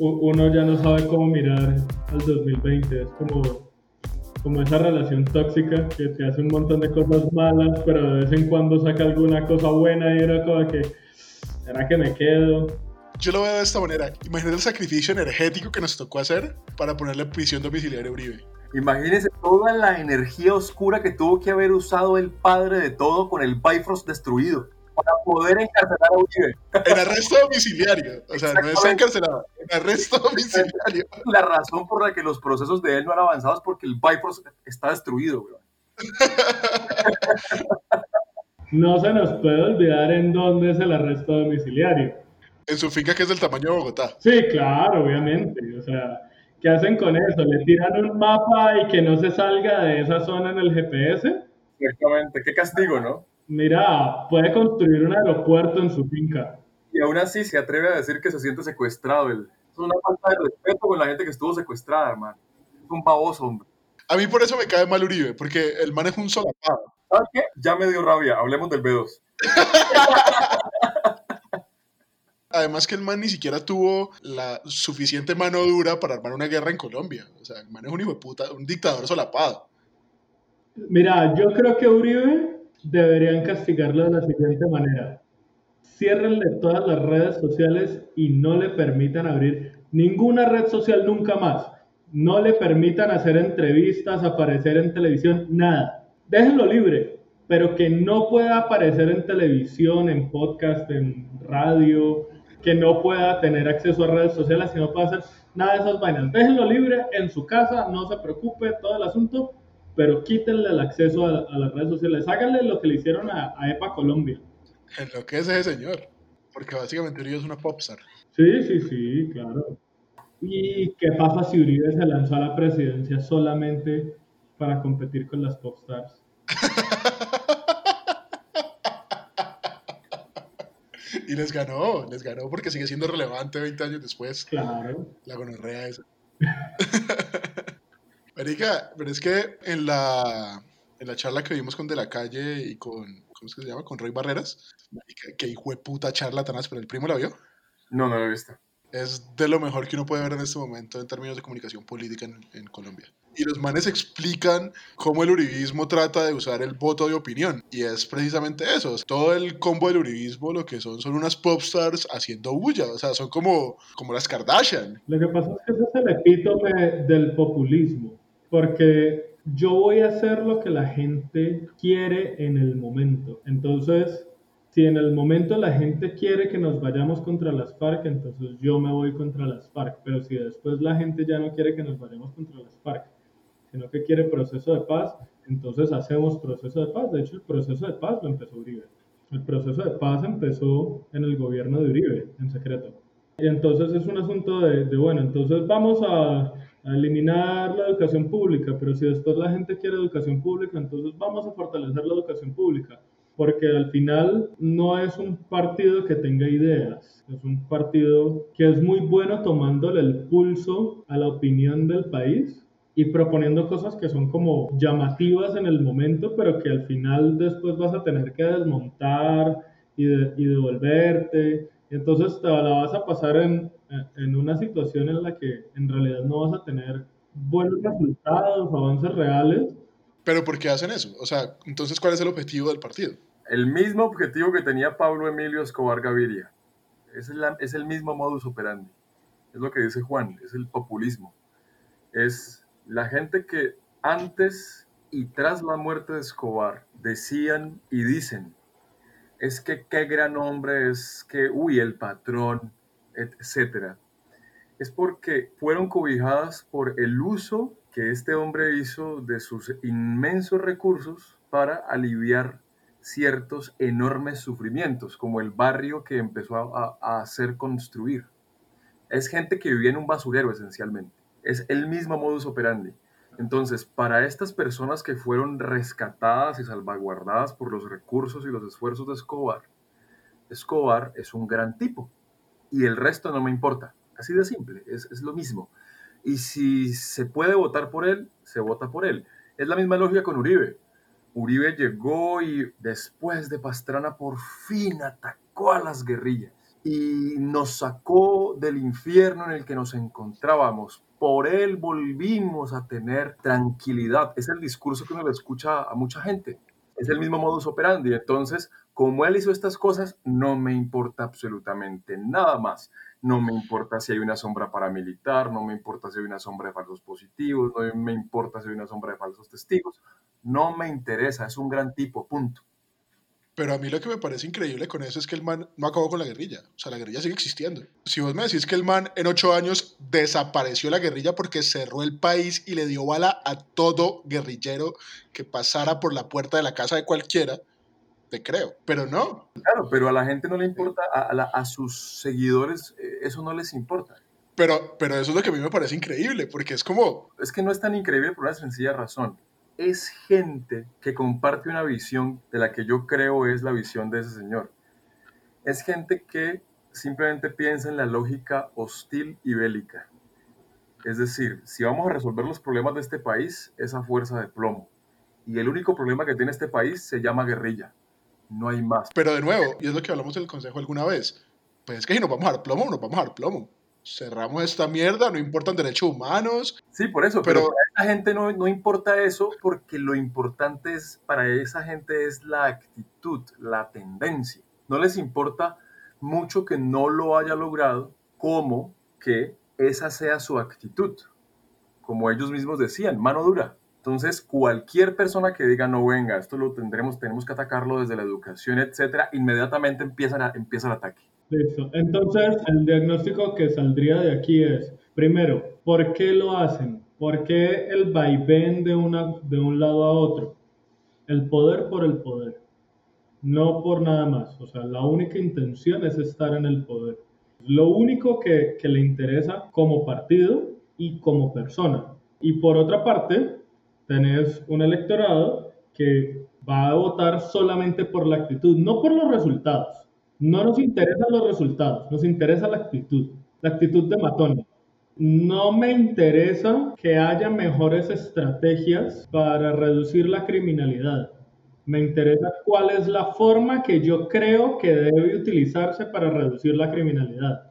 uno ya no sabe cómo mirar al 2020. Es como, como esa relación tóxica que te hace un montón de cosas malas, pero de vez en cuando saca alguna cosa buena y era como que, ¿será que me quedo? Yo lo veo de esta manera. Imagínate el sacrificio energético que nos tocó hacer para ponerle prisión domiciliaria a Uribe. Imagínense toda la energía oscura que tuvo que haber usado el padre de todo con el Bifrost destruido para poder encarcelar a Uribe. En arresto domiciliario. O sea, no es encarcelado, en arresto domiciliario. La razón por la que los procesos de él no han avanzado es porque el Bifrost está destruido, weón. No se nos puede olvidar en dónde es el arresto domiciliario. En su finca que es del tamaño de Bogotá. Sí, claro, obviamente. O sea, ¿Qué hacen con eso? ¿Le tiran un mapa y que no se salga de esa zona en el GPS? Exactamente, qué castigo, ¿no? Mira, puede construir un aeropuerto en su finca. Y aún así se atreve a decir que se siente secuestrado. Es una falta de respeto con la gente que estuvo secuestrada, hermano. Es un baboso, hombre. A mí por eso me cae mal Uribe, porque el man es un solapado. ¿Sabes qué? Ya me dio rabia, hablemos del B2. Además que el man ni siquiera tuvo la suficiente mano dura para armar una guerra en Colombia. O sea, el man es un hijo de puta, un dictador solapado. Mira, yo creo que Uribe deberían castigarlo de la siguiente manera. Ciérrenle todas las redes sociales y no le permitan abrir ninguna red social nunca más. No le permitan hacer entrevistas, aparecer en televisión, nada. Déjenlo libre, pero que no pueda aparecer en televisión, en podcast, en radio, que no pueda tener acceso a redes sociales y no pueda hacer nada de esas vainas. Déjenlo libre en su casa, no se preocupe todo el asunto, pero quítenle el acceso a, las redes sociales. Háganle lo que le hicieron a, EPA Colombia. En lo que es ese señor, porque básicamente Uribe es una popstar. Sí, sí, sí, claro. ¿Y qué pasa si Uribe se lanzó a la presidencia solamente para competir con las popstars? Y les ganó, les ganó porque sigue siendo relevante 20 años después. Claro. La gonorrea esa. Marica, pero es que en la, en la charla que vimos con De la Calle y con, ¿cómo es que se llama? Con Roy Barreras, marica, que hijo de puta charla tan pero ¿el primo la vio? No, no la he visto. Es de lo mejor que uno puede ver en este momento en términos de comunicación política en, en Colombia y los manes explican cómo el uribismo trata de usar el voto de opinión. Y es precisamente eso. Todo el combo del uribismo lo que son son unas popstars haciendo bulla. O sea, son como, como las Kardashian. Lo que pasa es que ese es el epítome del populismo. Porque yo voy a hacer lo que la gente quiere en el momento. Entonces, si en el momento la gente quiere que nos vayamos contra las FARC, entonces yo me voy contra las FARC. Pero si después la gente ya no quiere que nos vayamos contra las FARC, sino que quiere proceso de paz, entonces hacemos proceso de paz. De hecho, el proceso de paz lo empezó Uribe. El proceso de paz empezó en el gobierno de Uribe, en secreto. Y entonces es un asunto de, bueno, entonces vamos a, eliminar la educación pública, pero si después la gente quiere educación pública, entonces vamos a fortalecer la educación pública. Porque al final no es un partido que tenga ideas, es un partido que es muy bueno tomándole el pulso a la opinión del país y proponiendo cosas que son como llamativas en el momento, pero que al final después vas a tener que desmontar y devolverte. Y entonces te la vas a pasar en, en una situación en la que en realidad no vas a tener buenos resultados, avances reales. Pero ¿por qué hacen eso? O sea, entonces, ¿cuál es el objetivo del partido? El mismo objetivo que tenía Pablo Emilio Escobar Gaviria. Es el, es el mismo modus operandi. Es lo que dice Juan, es el populismo. Es la gente que antes y tras la muerte de Escobar decían y dicen, es que qué gran hombre es que, uy, el patrón, etcétera, es porque fueron cobijadas por el uso que este hombre hizo de sus inmensos recursos para aliviar ciertos enormes sufrimientos, como el barrio que empezó a, a hacer construir. Es gente que vivía en un basurero esencialmente es el mismo modus operandi. Entonces, para estas personas que fueron rescatadas y salvaguardadas por los recursos y los esfuerzos de Escobar, Escobar es un gran tipo y el resto no me importa. Así de simple, es, es lo mismo. Y si se puede votar por él, se vota por él. Es la misma lógica con Uribe. Uribe llegó y después de Pastrana por fin atacó a las guerrillas. Y nos sacó del infierno en el que nos encontrábamos. Por él volvimos a tener tranquilidad. Es el discurso que uno le escucha a mucha gente. Es el mismo modus operandi. Entonces, como él hizo estas cosas, no me importa absolutamente nada más. No me importa si hay una sombra paramilitar, no me importa si hay una sombra de falsos positivos, no me importa si hay una sombra de falsos testigos. No me interesa, es un gran tipo, punto. Pero a mí lo que me parece increíble con eso es que el man no acabó con la guerrilla. O sea, la guerrilla sigue existiendo. Si vos me decís que el man en ocho años desapareció la guerrilla porque cerró el país y le dio bala a todo guerrillero que pasara por la puerta de la casa de cualquiera, te creo. Pero no. Claro, pero a la gente no le importa, a, sus seguidores eh, eso no les importa. Pero, pero eso es lo que a mí me parece increíble, porque es como... Es que no es tan increíble por una sencilla razón es gente que comparte una visión de la que yo creo es la visión de ese señor. Es gente que simplemente piensa en la lógica hostil y bélica. Es decir, si vamos a resolver los problemas de este país, esa fuerza de plomo. Y el único problema que tiene este país se llama guerrilla. No hay más. Pero de nuevo, y es lo que hablamos en el Consejo alguna vez, pues es que si nos vamos a dar plomo, nos vamos a dar plomo cerramos esta mierda, no importan derechos humanos. Sí, por eso, pero, esa gente no, no, importa eso porque lo importante es, para esa gente es la actitud, la tendencia. No les importa mucho que no lo haya logrado, como que esa sea su actitud. Como ellos mismos decían, mano dura. Entonces, cualquier persona que diga, no venga, esto lo tendremos, tenemos que atacarlo desde la educación, etcétera, inmediatamente empiezan a, empieza el ataque. Listo. Entonces, el diagnóstico que saldría de aquí es, primero, ¿por qué lo hacen? ¿Por qué el vaivén de, una, de un lado a otro? El poder por el poder, no por nada más. O sea, la única intención es estar en el poder. Lo único que, que le interesa como partido y como persona. Y por otra parte, tenés un electorado que va a votar solamente por la actitud, no por los resultados. No nos interesan los resultados, nos interesa la actitud, la actitud de matón. No me interesa que haya mejores estrategias para reducir la criminalidad. Me interesa cuál es la forma que yo creo que debe utilizarse para reducir la criminalidad.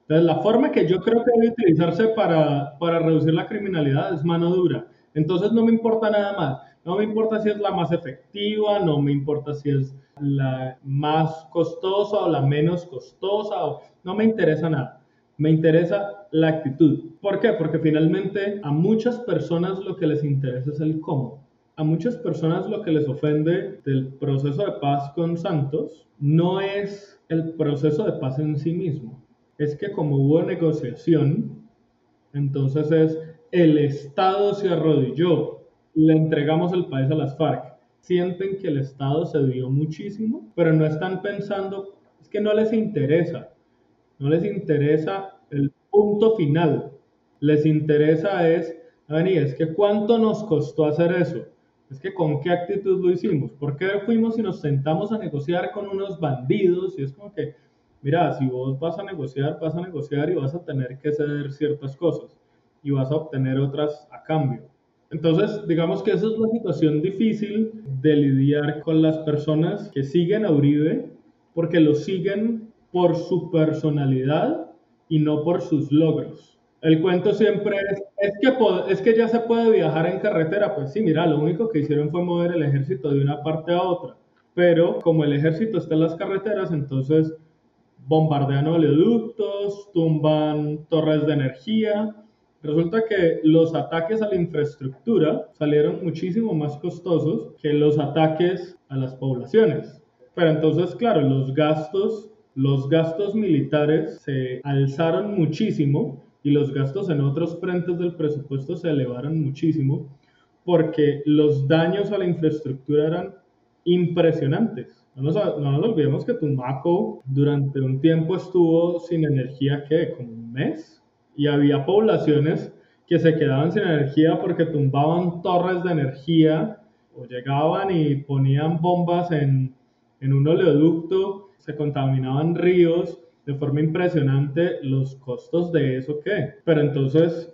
Entonces, la forma que yo creo que debe utilizarse para, para reducir la criminalidad es mano dura. Entonces, no me importa nada más. No me importa si es la más efectiva, no me importa si es la más costosa o la menos costosa, no me interesa nada. Me interesa la actitud. ¿Por qué? Porque finalmente a muchas personas lo que les interesa es el cómo. A muchas personas lo que les ofende del proceso de paz con Santos no es el proceso de paz en sí mismo. Es que como hubo negociación, entonces es el Estado se arrodilló, le entregamos el país a las FARC. Sienten que el Estado se dio muchísimo, pero no están pensando, es que no les interesa, no les interesa el punto final, les interesa es, Dani, es que cuánto nos costó hacer eso, es que con qué actitud lo hicimos, por qué fuimos y nos sentamos a negociar con unos bandidos y es como que, mira, si vos vas a negociar, vas a negociar y vas a tener que ceder ciertas cosas y vas a obtener otras a cambio. Entonces, digamos que esa es la situación difícil de lidiar con las personas que siguen a Uribe porque lo siguen por su personalidad y no por sus logros. El cuento siempre es, que, es que ya se puede viajar en carretera. Pues sí, mira, lo único que hicieron fue mover el ejército de una parte a otra. Pero como el ejército está en las carreteras, entonces bombardean oleoductos, tumban torres de energía, Resulta que los ataques a la infraestructura salieron muchísimo más costosos que los ataques a las poblaciones. Pero entonces, claro, los gastos, los gastos militares se alzaron muchísimo y los gastos en otros frentes del presupuesto se elevaron muchísimo porque los daños a la infraestructura eran impresionantes. No nos, no nos olvidemos que Tumaco durante un tiempo estuvo sin energía, ¿qué? ¿Como un mes? Y había poblaciones que se quedaban sin energía porque tumbaban torres de energía o llegaban y ponían bombas en, en un oleoducto, se contaminaban ríos, de forma impresionante los costos de eso qué. Pero entonces,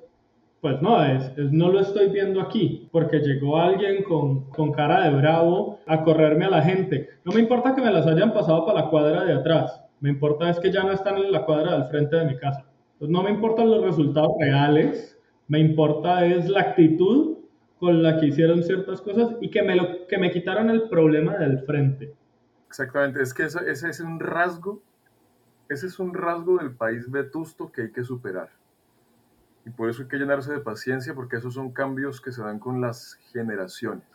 pues no, es, no lo estoy viendo aquí, porque llegó alguien con, con cara de bravo a correrme a la gente. No me importa que me las hayan pasado para la cuadra de atrás. Me importa es que ya no están en la cuadra del frente de mi casa. No me importan los resultados reales, me importa es la actitud con la que hicieron ciertas cosas y que me, lo, que me quitaron el problema del frente. Exactamente, es que ese es un rasgo, ese es un rasgo del país vetusto que hay que superar. Y por eso hay que llenarse de paciencia, porque esos son cambios que se dan con las generaciones.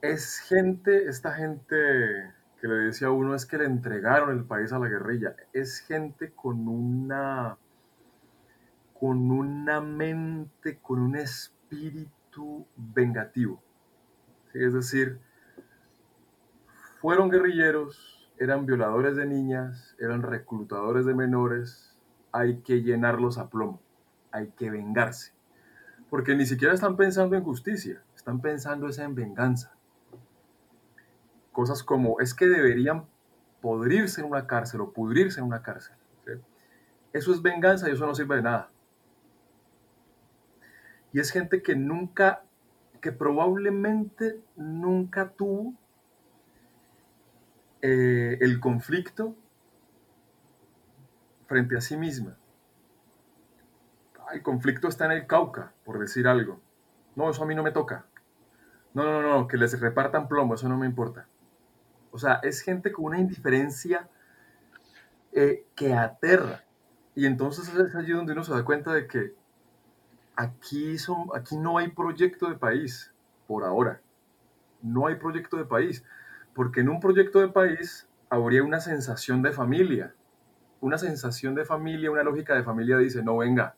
Es gente, esta gente que le decía a uno es que le entregaron el país a la guerrilla, es gente con una con una mente, con un espíritu vengativo. Es decir, fueron guerrilleros, eran violadores de niñas, eran reclutadores de menores, hay que llenarlos a plomo, hay que vengarse. Porque ni siquiera están pensando en justicia, están pensando en venganza. Cosas como, es que deberían podrirse en una cárcel o pudrirse en una cárcel. Eso es venganza y eso no sirve de nada. Y es gente que nunca, que probablemente nunca tuvo eh, el conflicto frente a sí misma. El conflicto está en el Cauca, por decir algo. No, eso a mí no me toca. No, no, no, que les repartan plomo, eso no me importa. O sea, es gente con una indiferencia eh, que aterra. Y entonces es allí donde uno se da cuenta de que aquí, son, aquí no hay proyecto de país, por ahora. No hay proyecto de país. Porque en un proyecto de país habría una sensación de familia, una sensación de familia, una lógica de familia dice, no, venga,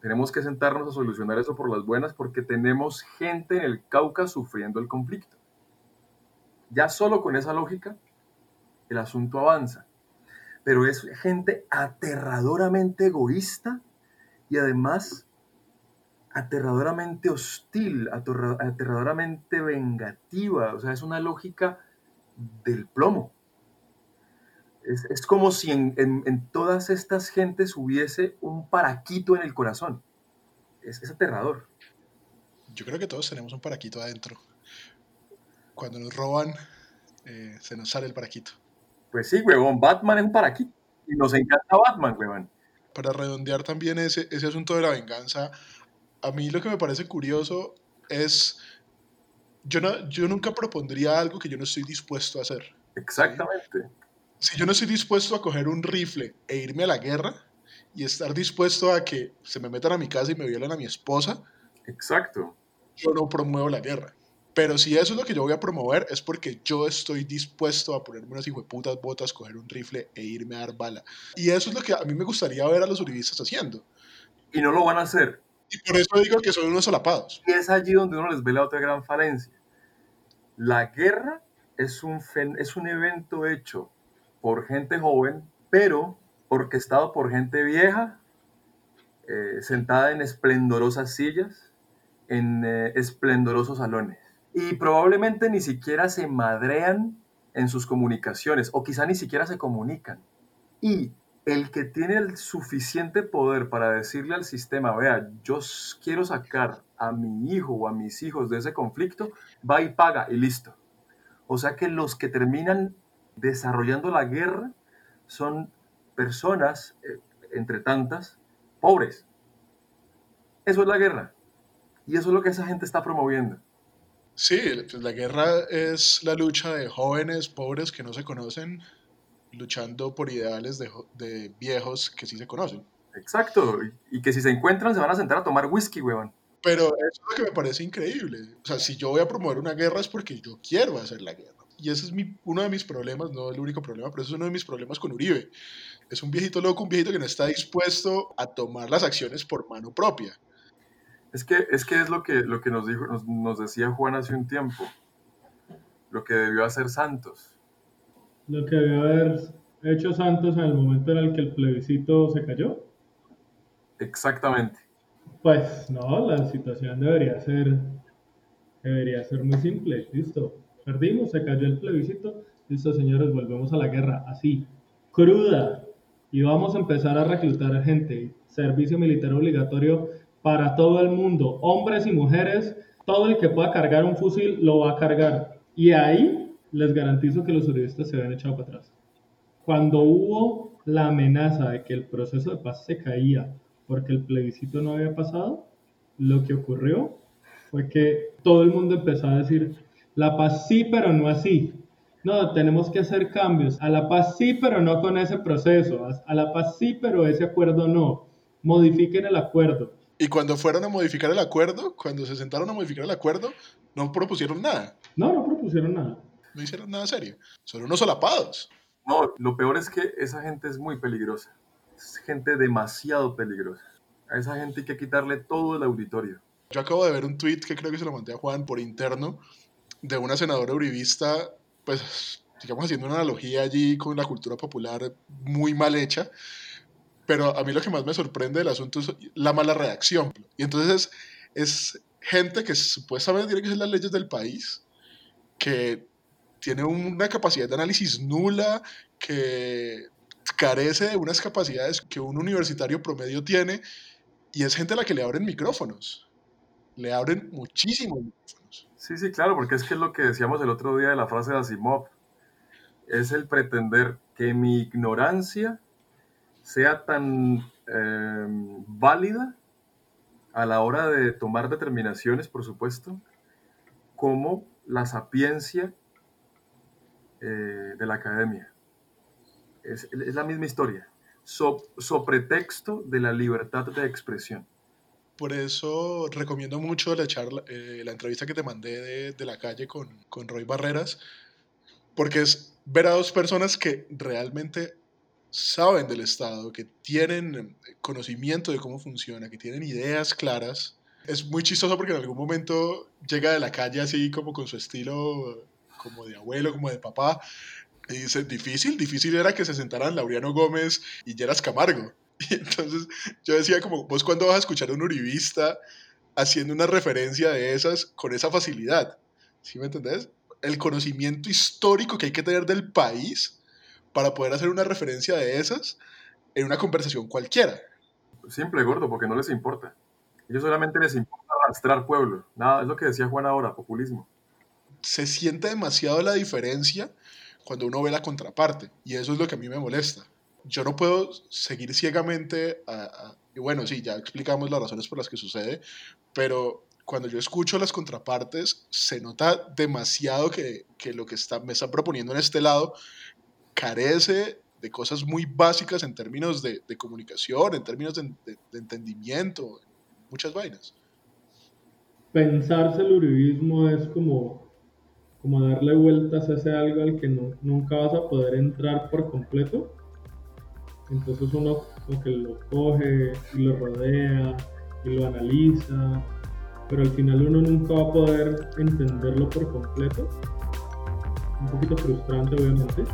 tenemos que sentarnos a solucionar eso por las buenas porque tenemos gente en el Cauca sufriendo el conflicto. Ya solo con esa lógica, el asunto avanza. Pero es gente aterradoramente egoísta y además aterradoramente hostil, aterradoramente vengativa. O sea, es una lógica del plomo. Es, como si en, todas estas gentes hubiese un paraquito en el corazón. Es, aterrador. Yo creo que todos tenemos un paraquito adentro. Cuando nos roban, eh, se nos sale el paraquito. Pues sí, huevón, Batman es un paraquito. Y nos encanta Batman, huevón. Para redondear también ese, ese asunto de la venganza, a mí lo que me parece curioso es, yo, no, yo nunca propondría algo que yo no estoy dispuesto a hacer. Exactamente si yo no estoy dispuesto a coger un rifle e irme a la guerra y estar dispuesto a que se me metan a mi casa y me violen a mi esposa, exacto. Yo no promuevo la guerra. Pero si eso es lo que yo voy a promover, es porque yo estoy dispuesto a ponerme unas putas botas, coger un rifle e irme a dar bala. Y eso es lo que a mí me gustaría ver a los uribistas haciendo. Y no lo van a hacer. Y por eso digo que son unos solapados. Y es allí donde uno les ve la otra gran falencia. La guerra es un, es un evento hecho por gente joven, pero orquestado por gente vieja, eh, sentada en esplendorosas sillas, en eh, esplendorosos salones. Y probablemente ni siquiera se madrean en sus comunicaciones, o quizá ni siquiera se comunican. Y el que tiene el suficiente poder para decirle al sistema, vea, yo quiero sacar a mi hijo o a mis hijos de ese conflicto, va y paga y listo. O sea que los que terminan desarrollando la guerra son personas, eh, entre tantas, pobres. Eso es la guerra. Y eso es lo que esa gente está promoviendo. Sí, pues la guerra es la lucha de jóvenes pobres que no se conocen, luchando por ideales de, de viejos que sí se conocen. Exacto, y que si se encuentran se van a sentar a tomar whisky, weón. Pero eso es lo que me parece increíble. O sea, si yo voy a promover una guerra es porque yo quiero hacer la guerra y ese es mi, uno de mis problemas, no el único problema, pero ese es uno de mis problemas con Uribe. Es un viejito loco, un viejito que no está dispuesto a tomar las acciones por mano propia. Es que es, que es lo, que, lo que nos, dijo, nos, nos decía Juan hace un tiempo, lo que debió hacer Santos. Lo que debió haber hecho Santos en el momento en el que el plebiscito se cayó. Exactamente. Pues no, la situación debería ser, debería ser muy simple, listo Perdimos, se cayó el plebiscito. Listo, señores, volvemos a la guerra. Así, cruda. Y vamos a empezar a reclutar gente. Servicio militar obligatorio para todo el mundo. Hombres y mujeres. Todo el que pueda cargar un fusil lo va a cargar. Y ahí les garantizo que los uribistas se ven echado para atrás. cuando hubo la amenaza de que el proceso de paz se caía porque el plebiscito no había pasado, lo que ocurrió fue que todo el mundo empezó a decir, la paz sí, pero no así. No, tenemos que hacer cambios. A la paz sí, pero no con ese proceso. A la paz sí, pero ese acuerdo no. Modifiquen el acuerdo. Y cuando fueron a modificar el acuerdo, cuando se sentaron a modificar el acuerdo, no propusieron nada. No, no propusieron nada. No hicieron nada serio. Son unos solapados. No, lo peor es que esa gente es muy peligrosa. Es gente demasiado peligrosa. A esa gente hay que quitarle todo el auditorio. Yo acabo de ver un tweet que creo que se lo mandé a Juan por interno de una senadora uribista, pues, digamos, haciendo una analogía allí con la cultura popular muy mal hecha. Pero a mí lo que más me sorprende del asunto es la mala reacción. Y entonces es gente que supuestamente tiene que ser las leyes del país, que tiene una capacidad de análisis nula, que carece de unas capacidades que un universitario promedio tiene, y es gente a la que le abren micrófonos. Le abren muchísimos micrófonos. Sí, sí, claro, porque es que es lo que decíamos el otro día de la frase de Asimov. Es el pretender que mi ignorancia sea tan em, válida a la hora de tomar determinaciones, por supuesto, como la sapiencia eh, de la academia. Es, la misma historia, so, pretexto de la libertad de expresión. Por eso recomiendo mucho la, charla, eh, la entrevista que te mandé de, la calle con, con Roy Barreras, porque es ver a dos personas que realmente saben del Estado, que tienen conocimiento de cómo funciona, que tienen ideas claras. Es muy chistoso porque en algún momento llega de la calle así como con su estilo como de abuelo, como de papá, y dice, difícil, difícil era que se sentaran Laureano Gómez y Geras Camargo. Entonces yo decía como, vos cuándo vas a escuchar a un uribista haciendo una referencia de esas con esa facilidad? ¿Sí me entendés? El conocimiento histórico que hay que tener del país para poder hacer una referencia de esas en una conversación cualquiera. Simple, gordo, porque no les importa. Ellos solamente les importa arrastrar pueblo. Nada, es lo que decía Juan ahora, populismo. Se siente demasiado la diferencia cuando uno ve la contraparte, y eso es lo que a mí me molesta. Yo no puedo seguir ciegamente, y bueno, sí, ya explicamos las razones por las que sucede, pero cuando yo escucho las contrapartes, se nota demasiado que, que lo que está, me están proponiendo en este lado carece de cosas muy básicas en términos de, comunicación, en términos de, entendimiento, muchas vainas. Pensarse el uribismo es como, como darle vueltas a ese algo al que nunca vas a poder entrar por completo. Entonces uno como que lo coge y lo rodea y lo analiza, pero al final uno nunca va a poder entenderlo por completo. Un poquito frustrante obviamente